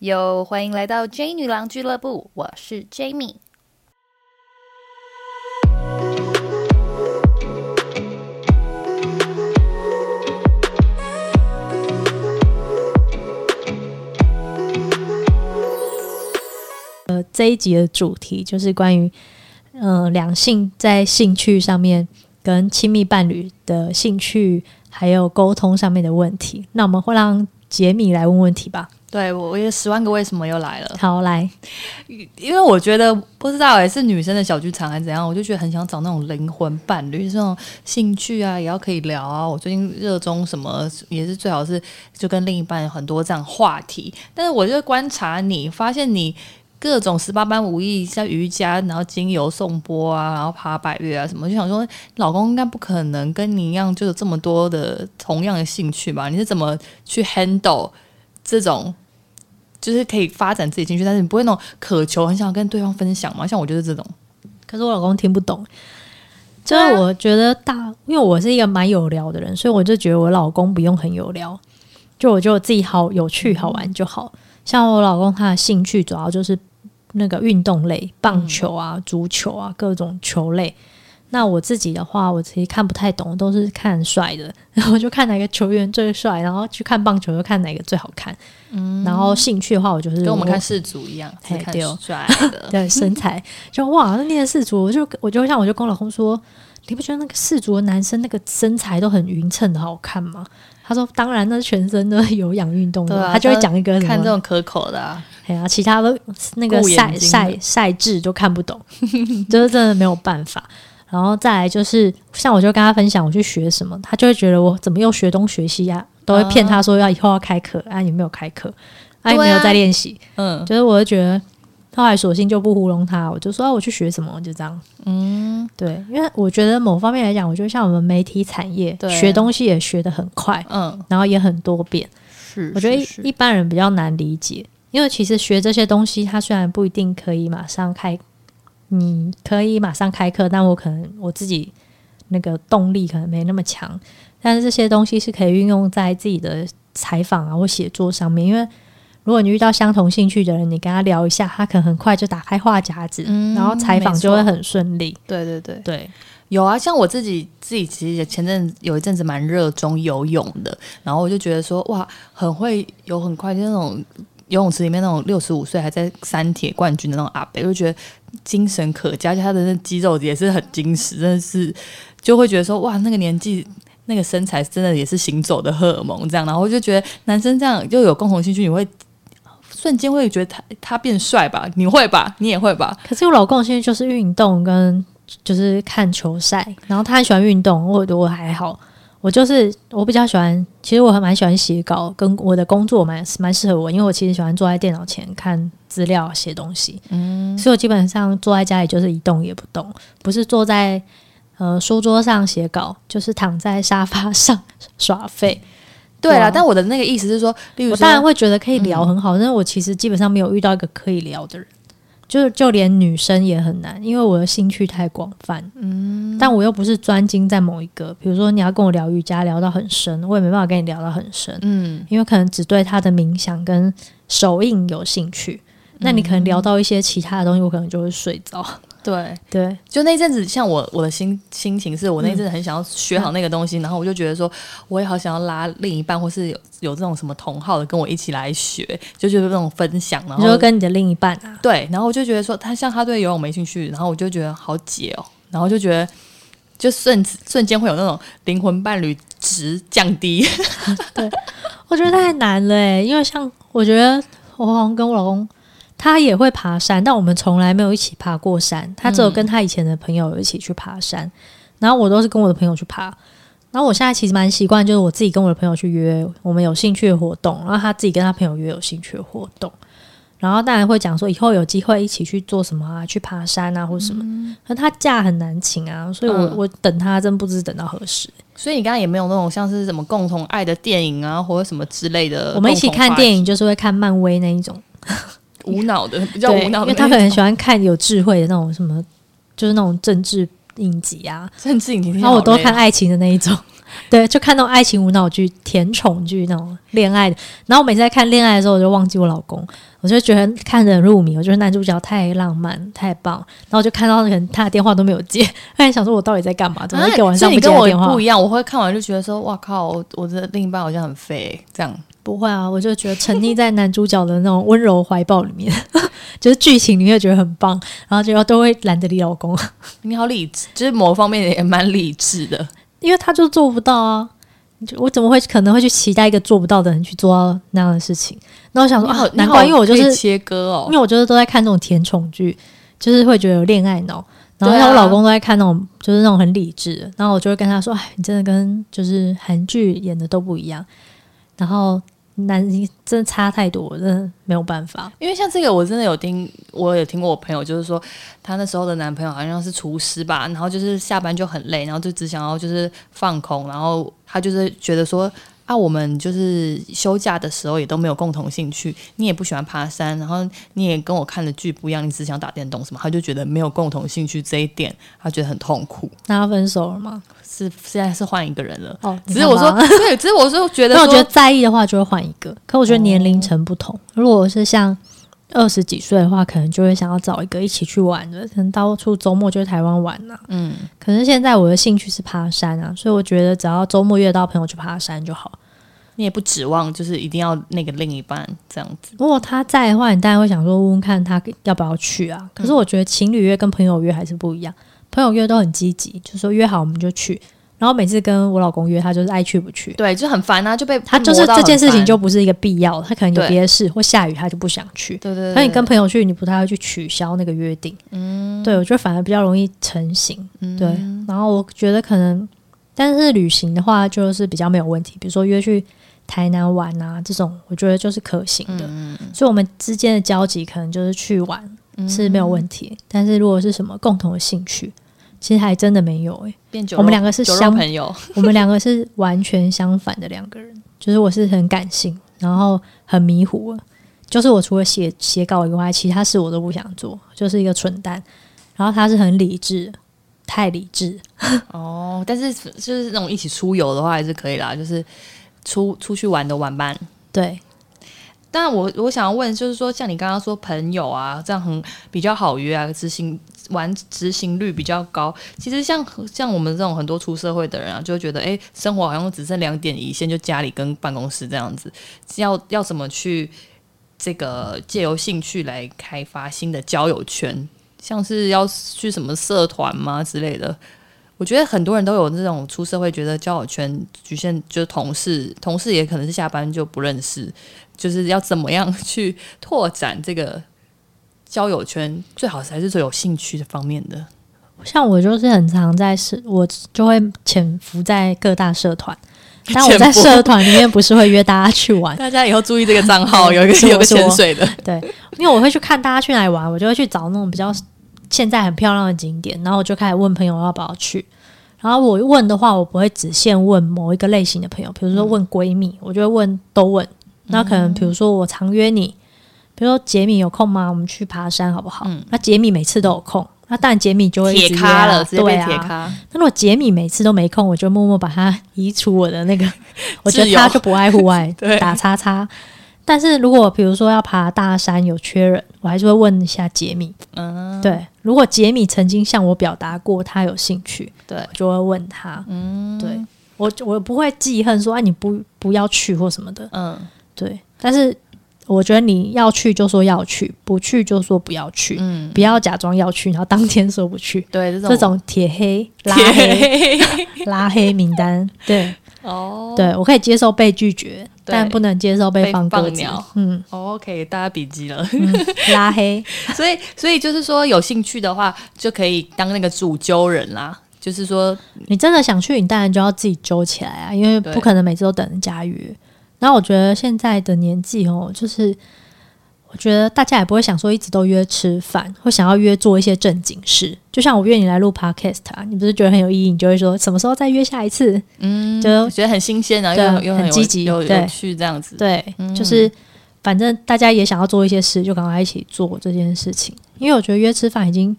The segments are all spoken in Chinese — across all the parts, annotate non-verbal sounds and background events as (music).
哟，欢迎来到 J 女郎俱乐部，我是 Jamie。呃，这一集的主题就是关于呃两性在兴趣上面跟亲密伴侣的兴趣还有沟通上面的问题。那我们会让杰米来问问题吧。对，我我也十万个为什么又来了。好，来，因为我觉得不知道哎，是女生的小剧场还是怎样，我就觉得很想找那种灵魂伴侣，这种兴趣啊也要可以聊啊。我最近热衷什么，也是最好是就跟另一半有很多这样话题。但是我就观察你，发现你各种十八般武艺，像瑜伽，然后精油送波啊，然后爬百越啊什么，就想说老公应该不可能跟你一样，就有这么多的同样的兴趣吧？你是怎么去 handle 这种？就是可以发展自己兴趣，但是你不会那种渴求很想跟对方分享嘛？像我就是这种，可是我老公听不懂。就是我觉得大，因为我是一个蛮有聊的人，所以我就觉得我老公不用很有聊，就我觉得我自己好有趣好玩就好。像我老公他的兴趣主要就是那个运动类，棒球啊、足球啊各种球类。那我自己的话，我其实看不太懂，都是看帅的，(laughs) 然后就看哪个球员最帅，然后去看棒球就看哪个最好看。嗯，然后兴趣的话，我就是跟我们看世足一样，看帅的，(laughs) 对身材就哇，那练世足，我就我就像我就跟我老公说，你不觉得那个世足的男生那个身材都很匀称的好看吗？他说当然，那是全身都有氧运动的，他就会讲一个看这种可口的，哎呀，其他的那个赛赛赛制都看不懂，(laughs) 就是真的没有办法。然后再来就是，像我就跟他分享我去学什么，他就会觉得我怎么又学东学西呀，都会骗他说要以后要开课，啊，你没有开课，啊，你没有在练习，嗯，就是我就觉得后来索性就不糊弄他，我就说我去学什么，就这样，嗯，对，因为我觉得某方面来讲，我觉得像我们媒体产业，学东西也学得很快，嗯，然后也很多变，是，我觉得一般人比较难理解，因为其实学这些东西，它虽然不一定可以马上开。你可以马上开课，但我可能我自己那个动力可能没那么强。但是这些东西是可以运用在自己的采访啊或写作上面，因为如果你遇到相同兴趣的人，你跟他聊一下，他可能很快就打开话匣子，然后采访就会很顺利。对对对对，有啊，像我自己自己其实前阵有一阵子蛮热衷游泳的，然后我就觉得说哇，很会游很快，就那种。游泳池里面那种六十五岁还在三铁冠军的那种阿伯，就觉得精神可嘉，而且他的那肌肉也是很精实，真的是就会觉得说哇，那个年纪那个身材真的也是行走的荷尔蒙这样。然后我就觉得男生这样又有共同兴趣，你会瞬间会觉得他他变帅吧？你会吧？你也会吧？可是我老公现在就是运动跟就是看球赛，然后他很喜欢运动，我我还好。我就是我比较喜欢，其实我还蛮喜欢写稿，跟我的工作蛮蛮适合我，因为我其实喜欢坐在电脑前看资料、写东西。嗯，所以我基本上坐在家里就是一动也不动，不是坐在呃书桌上写稿，就是躺在沙发上耍废。对了，但我的那个意思是说，例如我当然会觉得可以聊很好，但是我其实基本上没有遇到一个可以聊的人。就是就连女生也很难，因为我的兴趣太广泛，嗯，但我又不是专精在某一个，比如说你要跟我聊瑜伽，聊到很深，我也没办法跟你聊到很深，嗯，因为可能只对他的冥想跟手印有兴趣，那你可能聊到一些其他的东西，我可能就会睡着。对。对，就那阵子，像我我的心心情是我那阵子很想要学好那个东西，然后我就觉得说，我也好想要拉另一半，或是有有这种什么同好的跟我一起来学，就觉得那种分享，然后就跟你的另一半啊，对，然后我就觉得说，他像他对游泳没兴趣，然后我就觉得好解哦，然后就觉得就瞬瞬间会有那种灵魂伴侣值降低，(laughs) 对我觉得太难了哎，因为像我觉得我好像跟我老公。他也会爬山，但我们从来没有一起爬过山。他只有跟他以前的朋友一起去爬山，然后我都是跟我的朋友去爬。然后我现在其实蛮习惯，就是我自己跟我的朋友去约我们有兴趣的活动，然后他自己跟他朋友约有兴趣的活动。然后当然会讲说以后有机会一起去做什么啊，去爬山啊或什么。可他假很难请啊，所以我我等他真不知等到何时。所以你刚刚也没有那种像是什么共同爱的电影啊，或者什么之类的。我们一起看电影就是会看漫威那一种。无脑的比较无脑，因为他可能喜欢看有智慧的那种什么，就是那种政治影集啊，政治影集。然后我都看爱情的那一种。(laughs) 对，就看那种爱情无脑剧、甜宠剧那种恋爱的。然后我每次在看恋爱的时候，我就忘记我老公，我就觉得看得很入迷。我觉得男主角太浪漫、太棒。然后就看到可能他的电话都没有接，(laughs) 他想说我到底在干嘛？怎么一个晚上不接电话？不一样，我会看完就觉得说，哇靠，我我的另一半好像很废。这样不会啊，我就觉得沉溺在男主角的那种温柔怀抱里面，(laughs) 就是剧情你会觉得很棒，然后就要都会懒得理老公。(laughs) 你好理智，就是某方面也蛮理智的。因为他就做不到啊，我怎么会可能会去期待一个做不到的人去做到那样的事情？那我想说啊，难怪，因为我就是切割哦，因为我就是都在看这种甜宠剧，就是会觉得有恋爱脑。然后像我老公都在看那种，就是那种很理智的。然后我就会跟他说：“哎，你真的跟就是韩剧演的都不一样。”然后。男真的差太多，真的没有办法。因为像这个，我真的有听，我有听过我朋友，就是说她那时候的男朋友好像是厨师吧，然后就是下班就很累，然后就只想要就是放空，然后他就是觉得说。啊，我们就是休假的时候也都没有共同兴趣，你也不喜欢爬山，然后你也跟我看的剧不一样，你只想打电动什么，他就觉得没有共同兴趣这一点，他觉得很痛苦。那他分手了吗？是现在是换一个人了。哦，只是我说，对，只是我说觉得，(laughs) 那我觉得在意的话就会换一个。可我觉得年龄层不同，如果是像二十几岁的话，可能就会想要找一个一起去玩的，可能到处周末就台湾玩呐。嗯，可是现在我的兴趣是爬山啊，所以我觉得只要周末约到朋友去爬山就好。你也不指望就是一定要那个另一半这样子。如果他在的话，你当然会想说问问看他要不要去啊。可是我觉得情侣约跟朋友约还是不一样，朋友约都很积极，就说约好我们就去。然后每次跟我老公约，他就是爱去不去。对，就很烦啊，就被他就是这件事情就不是一个必要，他可能有别的事或下雨，他就不想去。对对。那你跟朋友去，你不太会去取消那个约定。嗯。对，我觉得反而比较容易成型。嗯。对。然后我觉得可能，但是旅行的话就是比较没有问题，比如说约去。台南玩啊，这种我觉得就是可行的，所以我们之间的交集可能就是去玩是没有问题。但是如果是什么共同的兴趣，其实还真的没有诶。我们两个是相朋友，(laughs) 我们两个是完全相反的两个人。就是我是很感性，然后很迷糊，就是我除了写写稿以外，其他事我都不想做，就是一个蠢蛋。然后他是很理智，太理智 (laughs) 哦。但是就是那种一起出游的话还是可以啦，就是。出出去玩的玩伴，对。但我我想要问，就是说，像你刚刚说朋友啊，这样很比较好约啊，执行玩执行率比较高。其实像像我们这种很多出社会的人啊，就觉得哎，生活好像只剩两点一线，就家里跟办公室这样子。要要怎么去这个借由兴趣来开发新的交友圈？像是要去什么社团吗之类的？我觉得很多人都有这种出社会，觉得交友圈局限，就是同事，同事也可能是下班就不认识，就是要怎么样去拓展这个交友圈，最好还是最有兴趣的方面的。像我就是很常在社，我就会潜伏在各大社团，但我在社团里面不是会约大家去玩，大家以后注意这个账号，(laughs) 有一个有个潜水的，对，因为我会去看大家去哪里玩，我就会去找那种比较。现在很漂亮的景点，然后我就开始问朋友要不要去。然后我问的话，我不会只限问某一个类型的朋友，比如说问闺蜜，我就会问都问。那可能比如说我常约你，比如说杰米有空吗？我们去爬山好不好？那杰米每次都有空，那当然杰米就会铁咖了，对啊。那如果杰米每次都没空，我就默默把他移除我的那个，(laughs) 我觉得他就不爱户外，(laughs) 打叉叉。但是如果比如说要爬大山有缺人，我还是会问一下杰米。嗯，对，如果杰米曾经向我表达过他有兴趣，对，就会问他。嗯，对我我不会记恨说哎你不不要去或什么的。嗯，对。但是我觉得你要去就说要去，不去就说不要去。嗯，不要假装要去，然后当天说不去。对，这种铁黑拉黑拉黑名单。对，哦，对我可以接受被拒绝。但不能接受被放鸽子。嗯，OK，大家笔记了，拉黑。(laughs) 所以，所以就是说，有兴趣的话，就可以当那个主揪人啦。就是说，你真的想去，你当然就要自己揪起来啊，因为不可能每次都等人家约。然后，我觉得现在的年纪哦，就是。我觉得大家也不会想说一直都约吃饭，会想要约做一些正经事。就像我约你来录 podcast 啊，你不是觉得很有意义，你就会说什么时候再约下一次？嗯，就觉得很新鲜，然后又又很积极、有趣这样子。对，就是反正大家也想要做一些事，就赶快一起做这件事情。因为我觉得约吃饭已经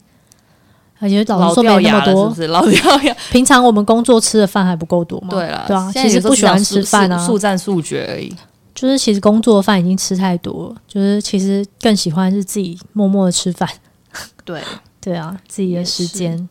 而且老说没那么多不。是？(laughs) 老掉牙。平常我们工作吃的饭还不够多吗？对了，对啊，其实不喜欢吃饭啊，速战速决而已。就是其实工作饭已经吃太多了，就是其实更喜欢是自己默默的吃饭。对，(laughs) 对啊，自己的时间。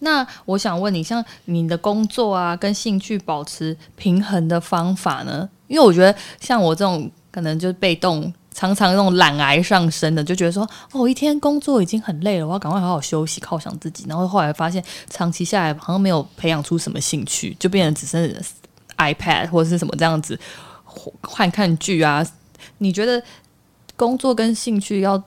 那我想问你，像你的工作啊，跟兴趣保持平衡的方法呢？因为我觉得像我这种可能就是被动，常常那种懒癌上升的，就觉得说，哦，我一天工作已经很累了，我要赶快好好休息，犒赏自己。然后后来发现，长期下来好像没有培养出什么兴趣，就变成只剩 iPad 或者是什么这样子看看剧啊。你觉得工作跟兴趣要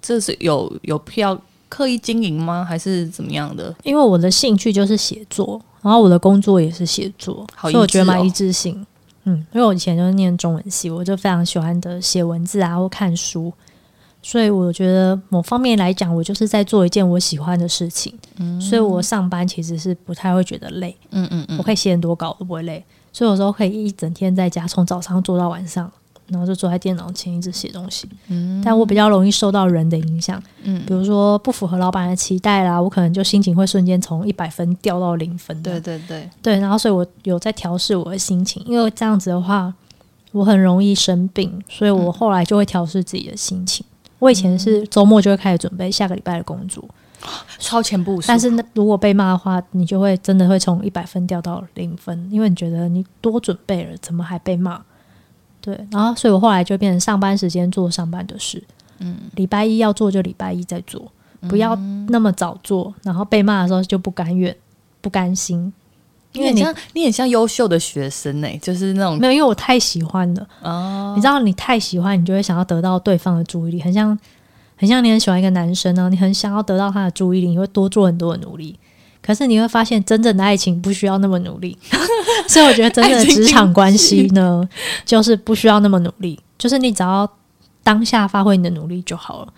这是有有必要刻意经营吗？还是怎么样的？因为我的兴趣就是写作，然后我的工作也是写作，好所以我觉得蛮一致性。嗯，因为我以前就是念中文系，我就非常喜欢的写文字啊或看书，所以我觉得某方面来讲，我就是在做一件我喜欢的事情。嗯，所以我上班其实是不太会觉得累，嗯嗯嗯我可以写很多稿都不会累，所以有时候可以一整天在家，从早上做到晚上，然后就坐在电脑前一直写东西。嗯，但我比较容易受到人的影响，嗯比如说不符合老板的期待啦，我可能就心情会瞬间从一百分掉到零分。对对对，对，然后所以我有在调试我的心情，因为这样子的话，我很容易生病，所以我后来就会调试自己的心情。我以前是周末就会开始准备下个礼拜的工作，超前部署。但是呢，如果被骂的话，你就会真的会从一百分掉到零分，因为你觉得你多准备了，怎么还被骂？对，然后所以我后来就变成上班时间做上班的事，嗯，礼拜一要做就礼拜一再做，不要那么早做，然后被骂的时候就不甘愿、不甘心，因为你你很像你很像优秀的学生呢、就是那种没有，因为我太喜欢了。哦，你知道，你太喜欢，你就会想要得到对方的注意力，很像，很像你很喜欢一个男生呢，你很想要得到他的注意力，你会多做很多的努力。可是你会发现，真正的爱情不需要那么努力，(laughs) 所以我觉得真正的职场关系呢，就是不需要那么努力，就是你只要当下发挥你的努力就好了，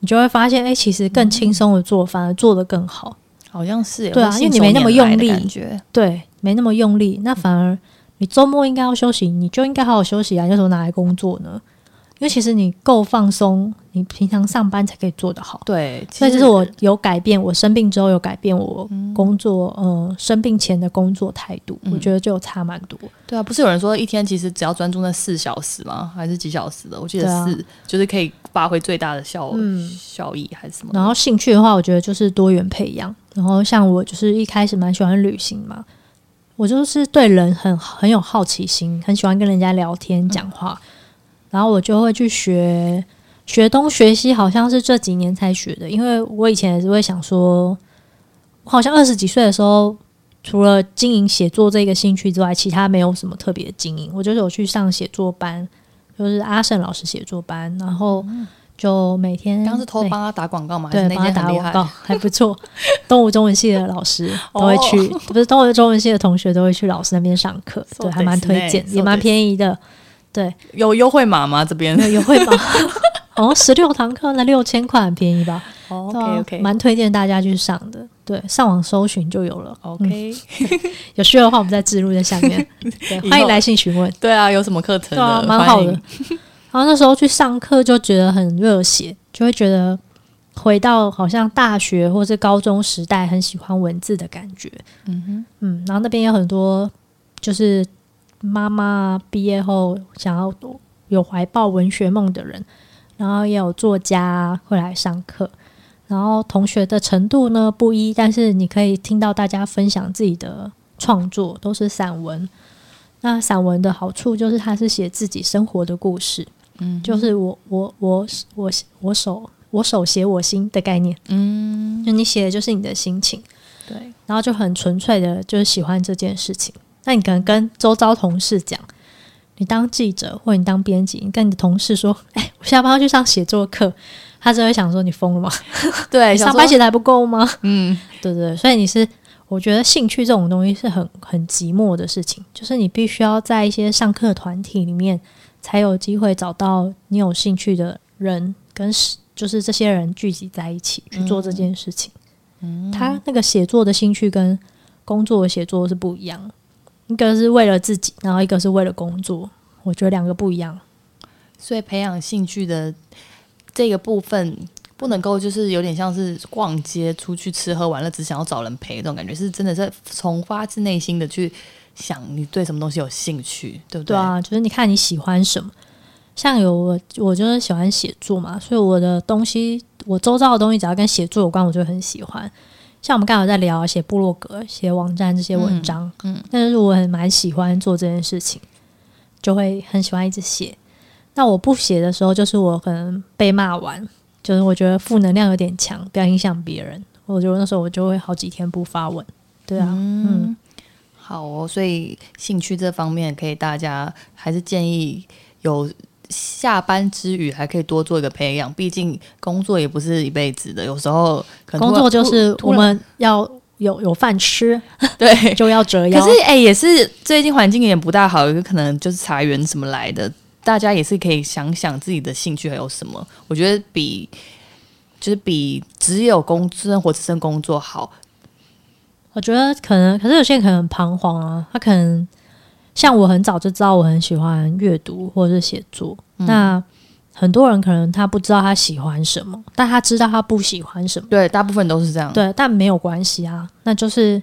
你就会发现，哎、其实更轻松的做，反而做得更好。好像是对啊因为你没那么用力感觉。对，没那么用力，那反而你周末应该要休息，你就应该好好休息啊，你为什么拿来工作呢？因为其实你够放松，你平常上班才可以做得好。对，所以就是我有改变，我生病之后有改变我工作，呃，生病前的工作态度，我觉得就差蛮多。对啊，不是有人说一天其实只要专注那四小时吗？还是几小时的？我记得是就是可以发挥最大的效、嗯效益还是什么？然后兴趣的话，我觉得就是多元培养。然后像我就是一开始蛮喜欢旅行嘛，我就是对人很很有好奇心，很喜欢跟人家聊天讲话，然后我就会去学学东学西，好像是这几年才学的。因为我以前也是会想说，我好像二十几岁的时候，除了经营写作这个兴趣之外，其他没有什么特别的经营。我就是有去上写作班，就是阿胜老师写作班，然后就每天刚刚是偷帮他打广告吗？还对，那帮他间很厉害打广告还不错。东吴中文系的老师 (laughs) 都会去，哦不是东吴中文系的同学都会去老师那边上课，(laughs) 对，还蛮推荐，也蛮便宜的。对，有优惠码吗？这边有有会吗？(laughs) 好像十六堂课那六千块很便宜吧？哦 OK OK 蛮推荐大家去上的。对，上网搜寻就有了。嗯 OK，(laughs) 有需要的话，我们再植入在下面。(laughs) 对，欢迎来信询问。对啊，有什么课程？对啊，蛮好的。然后那时候去上课就觉得很热血，就会觉得回到好像大学或是高中时代很喜欢文字的感觉。嗯哼，嗯，然后那边有很多就是妈妈毕业后想要有怀抱文学梦的人，然后也有作家会来上课。然后同学的程度呢不一，但是你可以听到大家分享自己的创作，都是散文。那散文的好处就是它是写自己生活的故事，嗯，就是我我我我我手我手写我心的概念，嗯，就你写的就是你的心情。对，然后就很纯粹的，就是喜欢这件事情。那你可能跟周遭同事讲，你当记者或你当编辑，你跟你的同事说：“哎、我下班要去上写作课。”他就会想说：“你疯了吗？对，(laughs) 上班写的还不够吗嗯，？”对对对，所以你是，我觉得兴趣这种东西是很很寂寞的事情，就是你必须要在一些上课团体里面，才有机会找到你有兴趣的人，跟就是这些人聚集在一起去做这件事情。他那个写作的兴趣跟工作的写作是不一样的，一个是为了自己，然后一个是为了工作，我觉得两个不一样。所以培养兴趣的这个部分，不能够就是有点像是逛街出去吃喝玩乐，只想要找人陪这种感觉，是真的是从发自内心的去想你对什么东西有兴趣，对不对？对啊，就是你看你喜欢什么。像有我，我就是喜欢写作嘛，所以我的东西，我周遭的东西只要跟写作有关，我就很喜欢。像我们刚好在聊写部落格、写网站这些文章，嗯，但是我很蛮喜欢做这件事情，就会很喜欢一直写。那我不写的时候，就是我可能被骂完，就是我觉得负能量有点强，不要影响别人。我觉得那时候我就会好几天不发文。对啊，嗯，好哦。所以兴趣这方面，可以大家还是建议有。下班之余还可以多做一个培养，毕竟工作也不是一辈子的，有时候工作就是我们要有有饭吃，(laughs) 对，(laughs) 就要折腰。可是哎，也是最近环境也不大好，有可能就是裁员什么来的，大家也是可以想想自己的兴趣还有什么。我觉得比就是比只有工生活只剩工作好。我觉得可能，可是有些人可能很彷徨啊，他可能。像我很早就知道我很喜欢阅读或者是写作，那很多人可能他不知道他喜欢什么，但他知道他不喜欢什么。对，大部分都是这样。对，但没有关系啊，那就是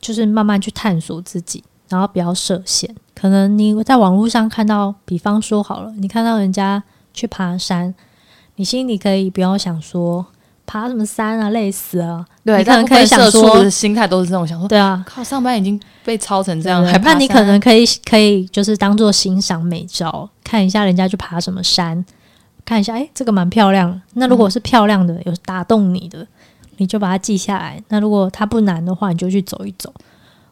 就是慢慢去探索自己，然后不要设限。可能你在网络上看到，比方说好了，你看到人家去爬山，你心里可以不要想说。爬什么山啊，累死了。对，可能可以想说，心态都是这种，想说，对啊，靠，上班已经被操成这样，那你可能可以可以就是当做欣赏美照，看一下人家去爬什么山，看一下，哎，这个蛮漂亮。那如果是漂亮的，有打动你的，你就把它记下来。那如果它不难的话，你就去走一走。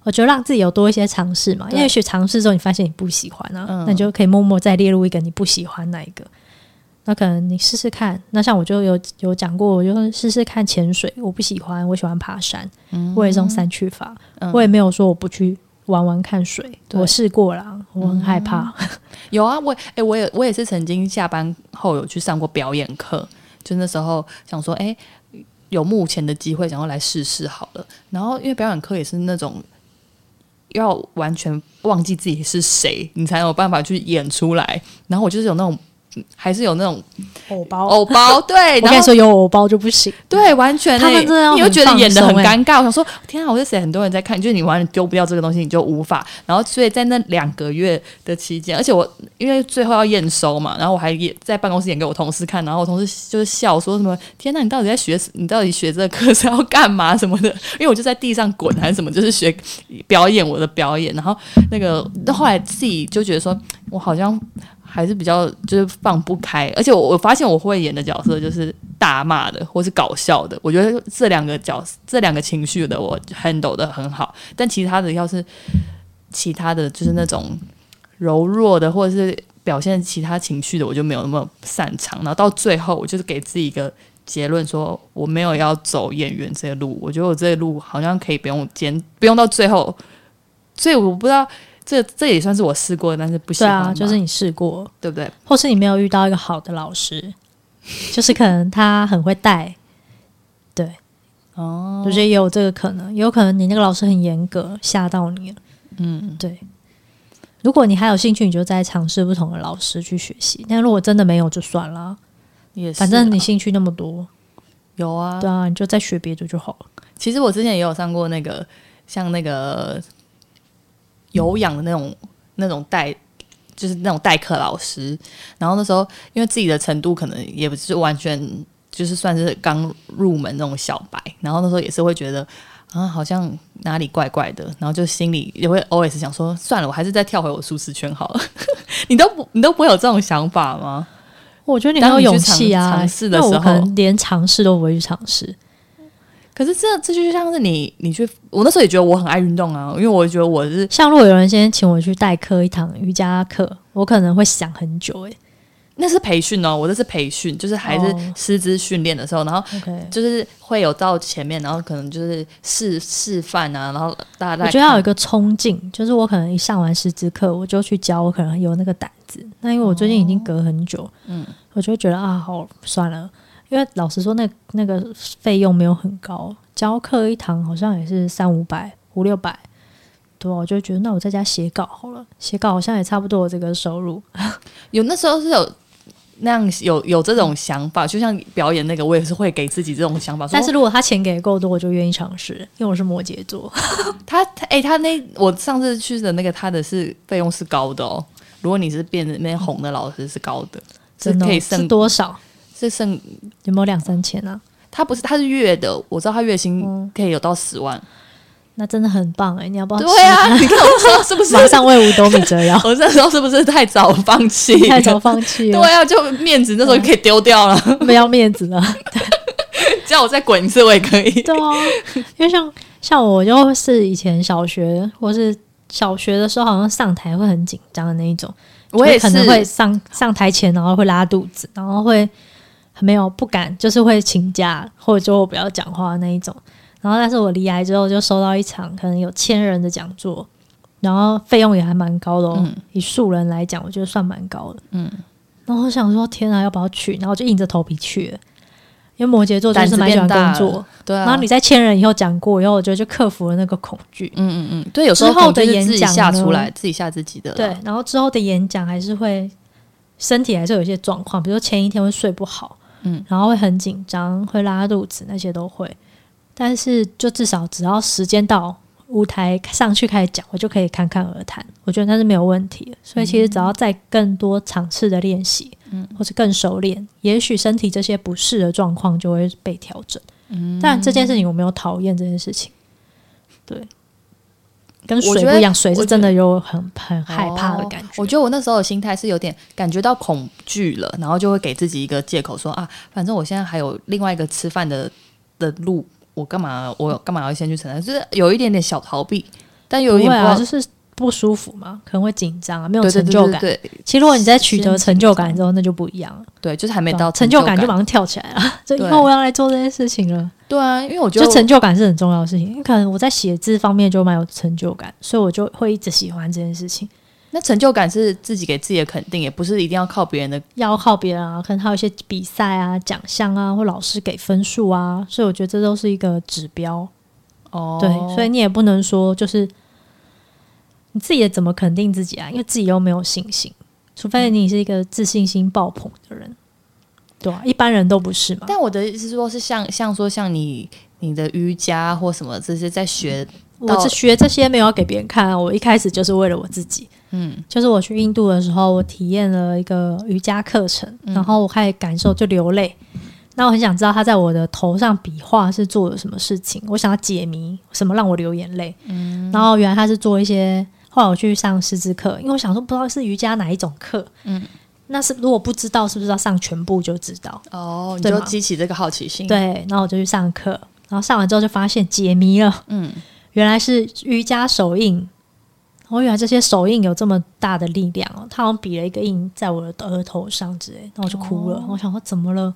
我觉得让自己有多一些尝试嘛，因为去尝试之后，你发现你不喜欢啊，那你就可以默默再列入一个你不喜欢那一个。那可能你试试看，那像我就有有讲过，我就试试看潜水，我不喜欢，我喜欢爬山，我也是用三去法，我也没有说我不去玩玩看水，我试过了，我很害怕。有啊，我哎，我也我也是曾经下班后有去上过表演课，就那时候想说，哎，有目前的机会，想要来试试好了。然后因为表演课也是那种要完全忘记自己是谁，你才有办法去演出来。然后我就是有那种。还是有那种偶包，偶包对。(laughs) 我跟你说，有偶包就不行。对，完全他们真的，你又觉得演的很尴尬。我想说，天啊，我是谁？很多人在看，就是你完全丢不掉这个东西，你就无法。然后，所以在那两个月的期间，而且我因为最后要验收嘛，然后我还演在办公室演给我同事看，然后我同事就是笑说什么：“天哪，你到底在学？你到底学这个课是要干嘛什么的？”因为我就在地上滚还是什么，就是学表演我的表演。然后那个，那后来自己就觉得说，我好像。还是比较就是放不开，而且我我发现我会演的角色就是大骂的或是搞笑的，我觉得这两个角这两个情绪的我 handle 的很好，但其他的要是其他的就是那种柔弱的或者是表现其他情绪的，我就没有那么擅长。然后到最后，我就是给自己一个结论，说我没有要走演员这路，我觉得我这路好像可以不用坚不用到最后，(laughs) 所以我不知道。这这也算是我试过，但是不喜欢。对啊，就是你试过，对不对？或是你没有遇到一个好的老师，(laughs) 就是可能他很会带，对，哦，我觉得也有这个可能，有可能你那个老师很严格，吓到你了。嗯，对。如果你还有兴趣，你就再尝试不同的老师去学习。但如果真的没有，就算了。也是，反正你兴趣那么多，有啊，对啊，你就再学别的就好了。其实我之前也有上过那个，像那个。有氧的那种、那种代，就是那种代课老师。然后那时候，因为自己的程度可能也不是完全，就是算是刚入门那种小白。然后那时候也是会觉得啊，好像哪里怪怪的。然后就心里也会 always 想说，算了，我还是再跳回我舒适圈好了。(laughs) 你都不，你都不会有这种想法吗？我觉得你很有勇气啊！尝试的时候，连尝试都不会去尝试。可是这这就像是你你去，我那时候也觉得我很爱运动啊，因为我觉得我是像如果有人先请我去代课一堂瑜伽课，我可能会想很久诶。那是培训哦，我这是培训，就是还是师资训练的时候，然后就是会有到前面，然后可能就是示示范啊，然后大家我觉得要有一个冲劲，就是我可能一上完师资课，我就去教，我可能有那个胆子。那因为我最近已经隔很久，嗯，我就觉得啊，好算了。因为老实说，那那个费用没有很高，教课一堂好像也是三五百、五六百，对我就觉得那我在家写稿好了，写稿好像也差不多这个收入。(laughs) 有那时候是有那样有有这种想法，就像表演那个，我也是会给自己这种想法。但是如果他钱给够多，我就愿意尝试，因为我是摩羯座。(laughs) 他他哎、他那我上次去的那个，他的是费用是高的哦。如果你是变那边红的老师是高的，真的哦可以剩多少？是剩有没有两三千啊？他不是他是月的，我知道他月薪嗯可以有到十万。那真的很棒哎！你要不要？对啊，你看我说是不是？马上为五斗米折腰，(laughs) 我那时候是不是太早放弃？太早放弃了，对啊，就面子那时候就可以丢掉了。(laughs) 没要面子了。(laughs) 叫我再滚一次，我也可以。对啊，因为像像我就是以前小学或是小学的时候，好像上台会很紧张的那一种，我也是可能会上上台前，然后会拉肚子，然后会没有不敢，就是会请假或者就我不要讲话那一种。然后，但是我离癌之后，就收到一场可能有千人的讲座，然后费用也还蛮高的哦。嗯以素人来讲，我觉得算蛮高的。嗯，然后我想说，天啊，要不要去？然后就硬着头皮去了，因为摩羯座就是蛮喜欢工作。对啊。然后你在千人以后讲过以后，我觉得就克服了那个恐惧。嗯嗯嗯，对，有时候的演讲吓出来，自己吓自己的。对，然后之后的演讲还是会身体还是有一些状况，比如说前一天会睡不好，嗯，然后会很紧张，会拉肚子，那些都会。但是就至少只要时间到，舞台上去开始讲，我就可以侃侃而谈，我觉得那是没有问题的。所以其实只要在更多场次的练习，嗯，或是更熟练，也许身体这些不适的状况就会被调整。嗯，但这件事情我没有讨厌这件事情，对。跟水不一样，水是真的有很很害怕的感觉。哦我觉得我那时候的心态是有点感觉到恐惧了，然后就会给自己一个借口说啊，反正我现在还有另外一个吃饭的的路，我干嘛我干嘛要先去承担？就是有一点点小逃避，但有一点就是不舒服嘛，可能会紧张啊，没有成就感。对对其实如果你在取得成就感之后，那就不一样了。对，就是还没到啊成就感感就马上跳起来了，(laughs) 就以后我要来做这件事情了。对啊，因为我觉就得成就感是很重要的事情，因为可能我在写字方面就蛮有成就感，所以我就会一直喜欢这件事情。那成就感是自己给自己的肯定，也不是一定要靠别人的。要靠别人啊，可能还有一些比赛啊、奖项啊，或老师给分数啊，所以我觉得这都是一个指标。哦对，所以你也不能说就是你自己也怎么肯定自己啊？因为自己又没有信心，除非你是一个自信心爆棚的人，对啊，一般人都不是嘛。但我的意思是说，是像像说像你你的瑜伽或什么这些在学我是学这些没有要给别人看啊，我一开始就是为了我自己。嗯就是我去印度的时候，我体验了一个瑜伽课程，然后我开始感受就流泪。那我很想知道他在我的头上比划是做了什么事情，我想要解谜，什么让我流眼泪。嗯然后原来他是做一些，后来我去上师资课，因为我想说不知道是瑜伽哪一种课，嗯，那是如果不知道是不是要上全部就知道？哦，你就激起这个好奇心。，对，然后我就去上课，然后上完之后就发现解谜了，嗯，原来是瑜伽手印。我原来这些手印有这么大的力量哦！他好像比了一个印在我的额头上之类，那我就哭了。我想说怎么了？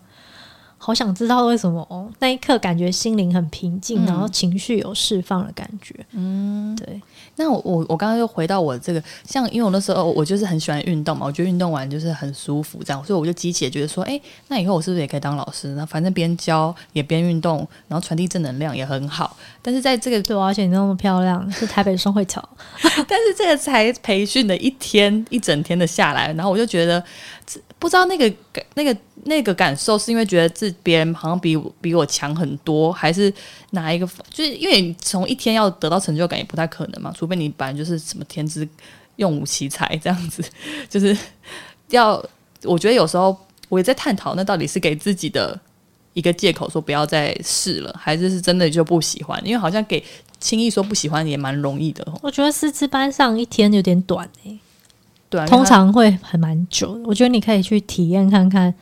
好想知道为什么哦！那一刻感觉心灵很平静，嗯然后情绪有释放的感觉。嗯，对，那我我我刚刚又回到我这个，像因为我那时候我就是很喜欢运动嘛，我觉得运动完就是很舒服，这样，所以我就激起也觉得说，哎，那以后我是不是也可以当老师？那反正边教也边运动，然后传递正能量也很好。但是在这个，对啊，而且你那么漂亮，是台北双汇桥，(laughs) 但是这个才培训的一天一整天的下来，然后我就觉得，不知道那个感那个那个感受是因为觉得自别人好像比我比我强很多，还是哪一个？就是因为你从一天要得到成就感也不太可能嘛，除非你本来就是什么天资用武奇才这样子，就是要我觉得有时候我也在探讨，那到底是给自己的一个借口说不要再试了，还是是真的就不喜欢？因为好像给轻易说不喜欢也蛮容易的哦。我觉得师资班上一天有点短诶、对啊，通常会很蛮久的。我觉得你可以去体验看看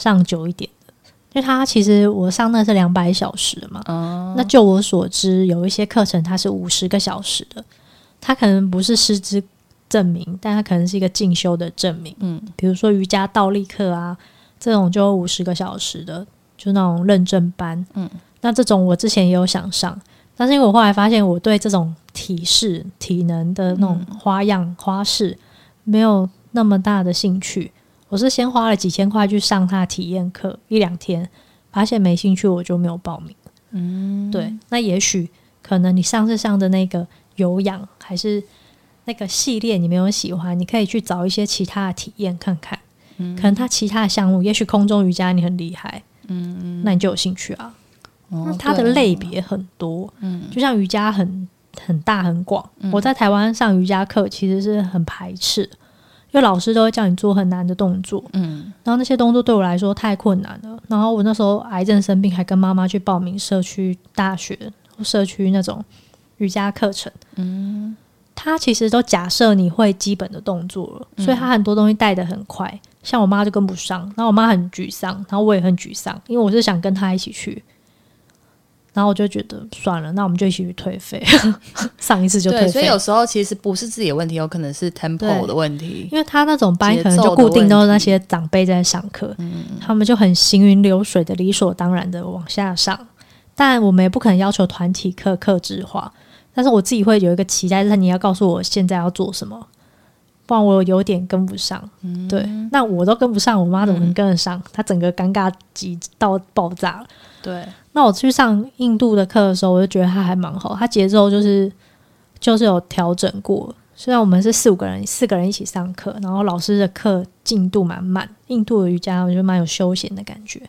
上久一点的，因为它其实我上那是两百小时的嘛。哦那就我所知，有一些课程它是五十个小时的，它可能不是师资证明，但它可能是一个进修的证明。嗯，比如说瑜伽倒立课啊，这种就五十个小时的，就那种认证班。嗯，那这种我之前也有想上，但是因为我后来发现我对这种体式、体能的那种花样、花式没有那么大的兴趣。我是先花了几千块去上他的体验课一两天，发现没兴趣，我就没有报名。嗯，对，那也许可能你上次上的那个有氧还是那个系列你没有喜欢，你可以去找一些其他的体验看看。嗯可能他其他的项目，也许空中瑜伽你很厉害，嗯，那你就有兴趣啊。那它的类别很多，嗯，就像瑜伽很很大很广。我在台湾上瑜伽课其实是很排斥，因为老师都会叫你做很难的动作，嗯，然后那些动作对我来说太困难了。然后我那时候癌症生病，还跟妈妈去报名社区大学社区那种瑜伽课程，嗯，他其实都假设你会基本的动作了，所以他很多东西带的很快，像我妈就跟不上，然后我妈很沮丧，然后我也很沮丧，因为我是想跟他一起去。然后我就觉得算了，那我们就一起去退费。(laughs) 上一次就退费，所以有时候其实不是自己的问题，有可能是 tempo 的问题。因为他那种班可能就固定都是那些长辈在上课，他们就很行云流水的、理所当然的往下上。但我们也不可能要求团体课克制化，但是我自己会有一个期待，就是你要告诉我现在要做什么，不然我有点跟不上。对，那我都跟不上，我妈怎么能跟得上？她整个尴尬极到爆炸了。对。那我去上印度的课的时候，我就觉得他还蛮好，他节奏就是就是有调整过。虽然我们是四五个人，四个人一起上课，然后老师的课进度蛮慢。印度的瑜伽我觉得蛮有休闲的感觉，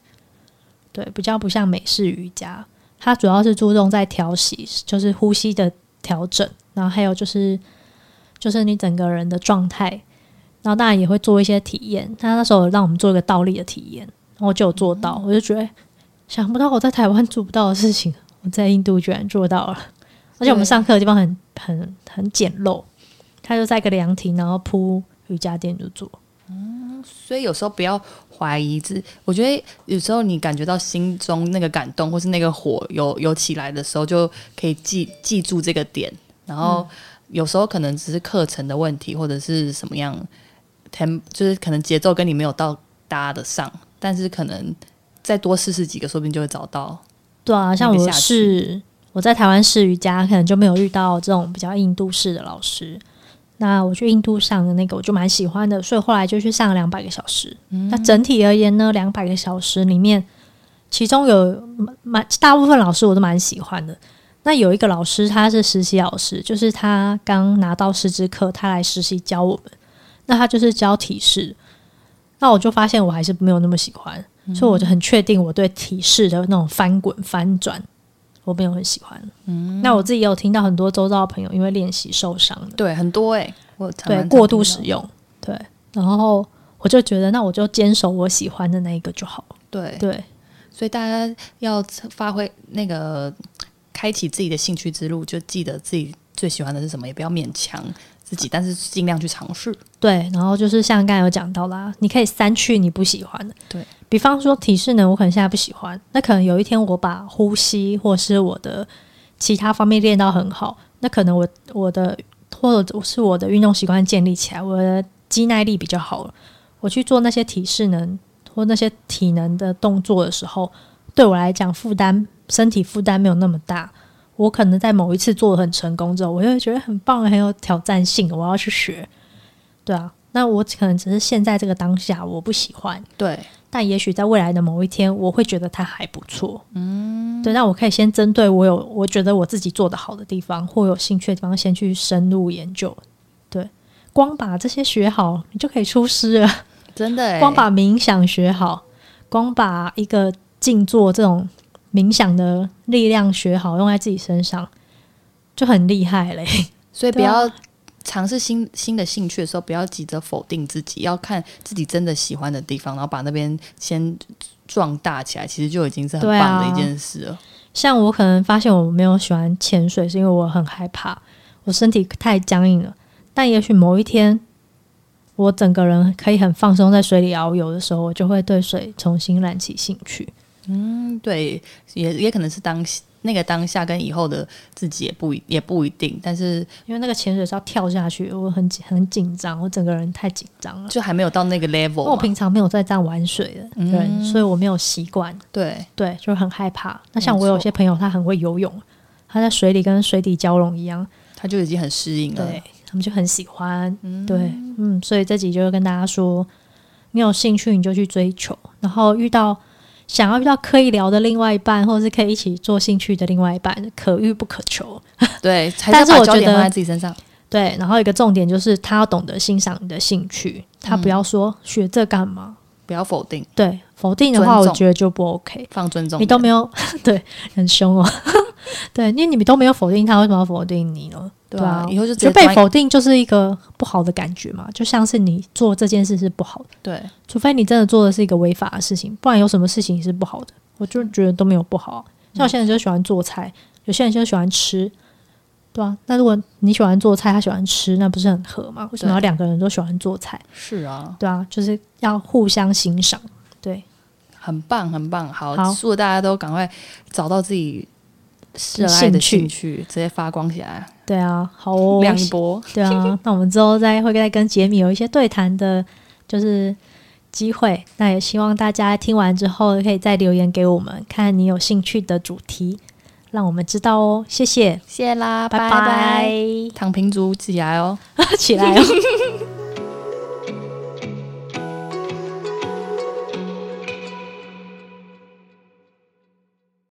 对，比较不像美式瑜伽，它主要是注重在调息，就是呼吸的调整，然后还有就是就是你整个人的状态，然后当然也会做一些体验。他那时候让我们做一个倒立的体验，然后就有做到，我就觉得。想不到我在台湾做不到的事情，(laughs) 我在印度居然做到了。而且我们上课的地方很很很简陋，他就在一个凉亭，然后铺瑜伽垫就做。嗯，所以有时候不要怀疑自，我觉得有时候你感觉到心中那个感动，或是那个火有有起来的时候，就可以记记住这个点。然后有时候可能只是课程的问题，或者是什么样就是可能节奏跟你没有到搭得上，但是可能。再多试试几个，说不定就会找到。对啊，像我是我在台湾试瑜伽，可能就没有遇到这种比较印度式的老师。那我去印度上的那个，我就蛮喜欢的，所以后来就去上了两百个小时。那整体而言呢，两百个小时里面，其中有蛮大部分老师我都蛮喜欢的。那有一个老师他是实习老师，就是他刚拿到师资课，他来实习教我们。那他就是教体式，那我就发现我还是没有那么喜欢。所以我就很确定，我对体式的那种翻滚翻转，我没有很喜欢。嗯，那我自己也有听到很多周遭的朋友因为练习受伤的，对，很多哎，我对过度使用，对，然后我就觉得，那我就坚守我喜欢的那一个就好。对对，所以大家要发挥那个开启自己的兴趣之路，就记得自己最喜欢的是什么，也不要勉强。自己，但是尽量去尝试。对，然后就是像刚才有讲到啦，你可以删去你不喜欢的。对比方说体式呢，我可能现在不喜欢，那可能有一天我把呼吸或是我的其他方面练到很好，那可能我我的或者是我的运动习惯建立起来，我的肌耐力比较好了，我去做那些体式能或那些体能的动作的时候，对我来讲负担身体负担没有那么大。我可能在某一次做的很成功之后，我就会觉得很棒，很有挑战性，我要去学。对啊，那我可能只是现在这个当下我不喜欢，对，但也许在未来的某一天，我会觉得它还不错。嗯，对，那我可以先针对我有我觉得我自己做的好的地方或有兴趣的地方，先去深入研究。对，光把这些学好，你就可以出师了。(laughs) 真的，光把冥想学好，光把一个静坐这种。冥想的力量学好，用在自己身上就很厉害嘞。所以不要尝试新新的兴趣的时候，不要急着否定自己，要看自己真的喜欢的地方，然后把那边先壮大起来，其实就已经是很棒的一件事了。像我可能发现我没有喜欢潜水，是因为我很害怕，我身体太僵硬了。但也许某一天，我整个人可以很放松在水里遨游的时候，我就会对水重新燃起兴趣。嗯，对，也也可能是当那个当下跟以后的自己也不也不一定，但是因为那个潜水是要跳下去，我很很紧张，我整个人太紧张了，就还没有到那个 level。我平常没有在这样玩水的人，所以我没有习惯。对对，就很害怕。那像我有些朋友，他很会游泳，他在水里跟水底交融一样，他就已经很适应了。对他们就很喜欢。对，嗯，所以这集就是跟大家说，你有兴趣你就去追求，然后遇到。想要遇到可以聊的另外一半，或者是可以一起做兴趣的另外一半，可遇不可求。(laughs) 对，但是我觉得在自己身上，对，然后一个重点就是他要懂得欣赏你的兴趣，他不要说学这干嘛。不要否定，对，否定的话，我觉得就不 OK。放尊重。你都没有 (laughs) 对，很凶哦。(laughs) 对，因为你们都没有否定他，为什么要否定你呢？对啊，以后就被否定就是一个不好的感觉嘛，就像是你做这件事是不好的，对，除非你真的做的是一个违法的事情，不然有什么事情是不好的？我就觉得都没有不好啊。像我现在就喜欢做菜，有些人就喜欢吃，对啊。那如果你喜欢做菜，他喜欢吃，那不是很合吗？为什么要两个人都喜欢做菜？是啊，对啊，就是要互相欣赏。对，很棒，很棒。好，好祝大家都赶快找到自己热爱的兴趣，直接发光起来，对啊，好哦，亮一波。对啊，那我们之后再会再跟杰米有一些对谈的，就是机会。那也希望大家听完之后可以再留言给我们，看你有兴趣的主题，让我们知道哦。谢谢，谢啦，拜拜拜，躺平族起来哦。起来哦。(laughs) (laughs)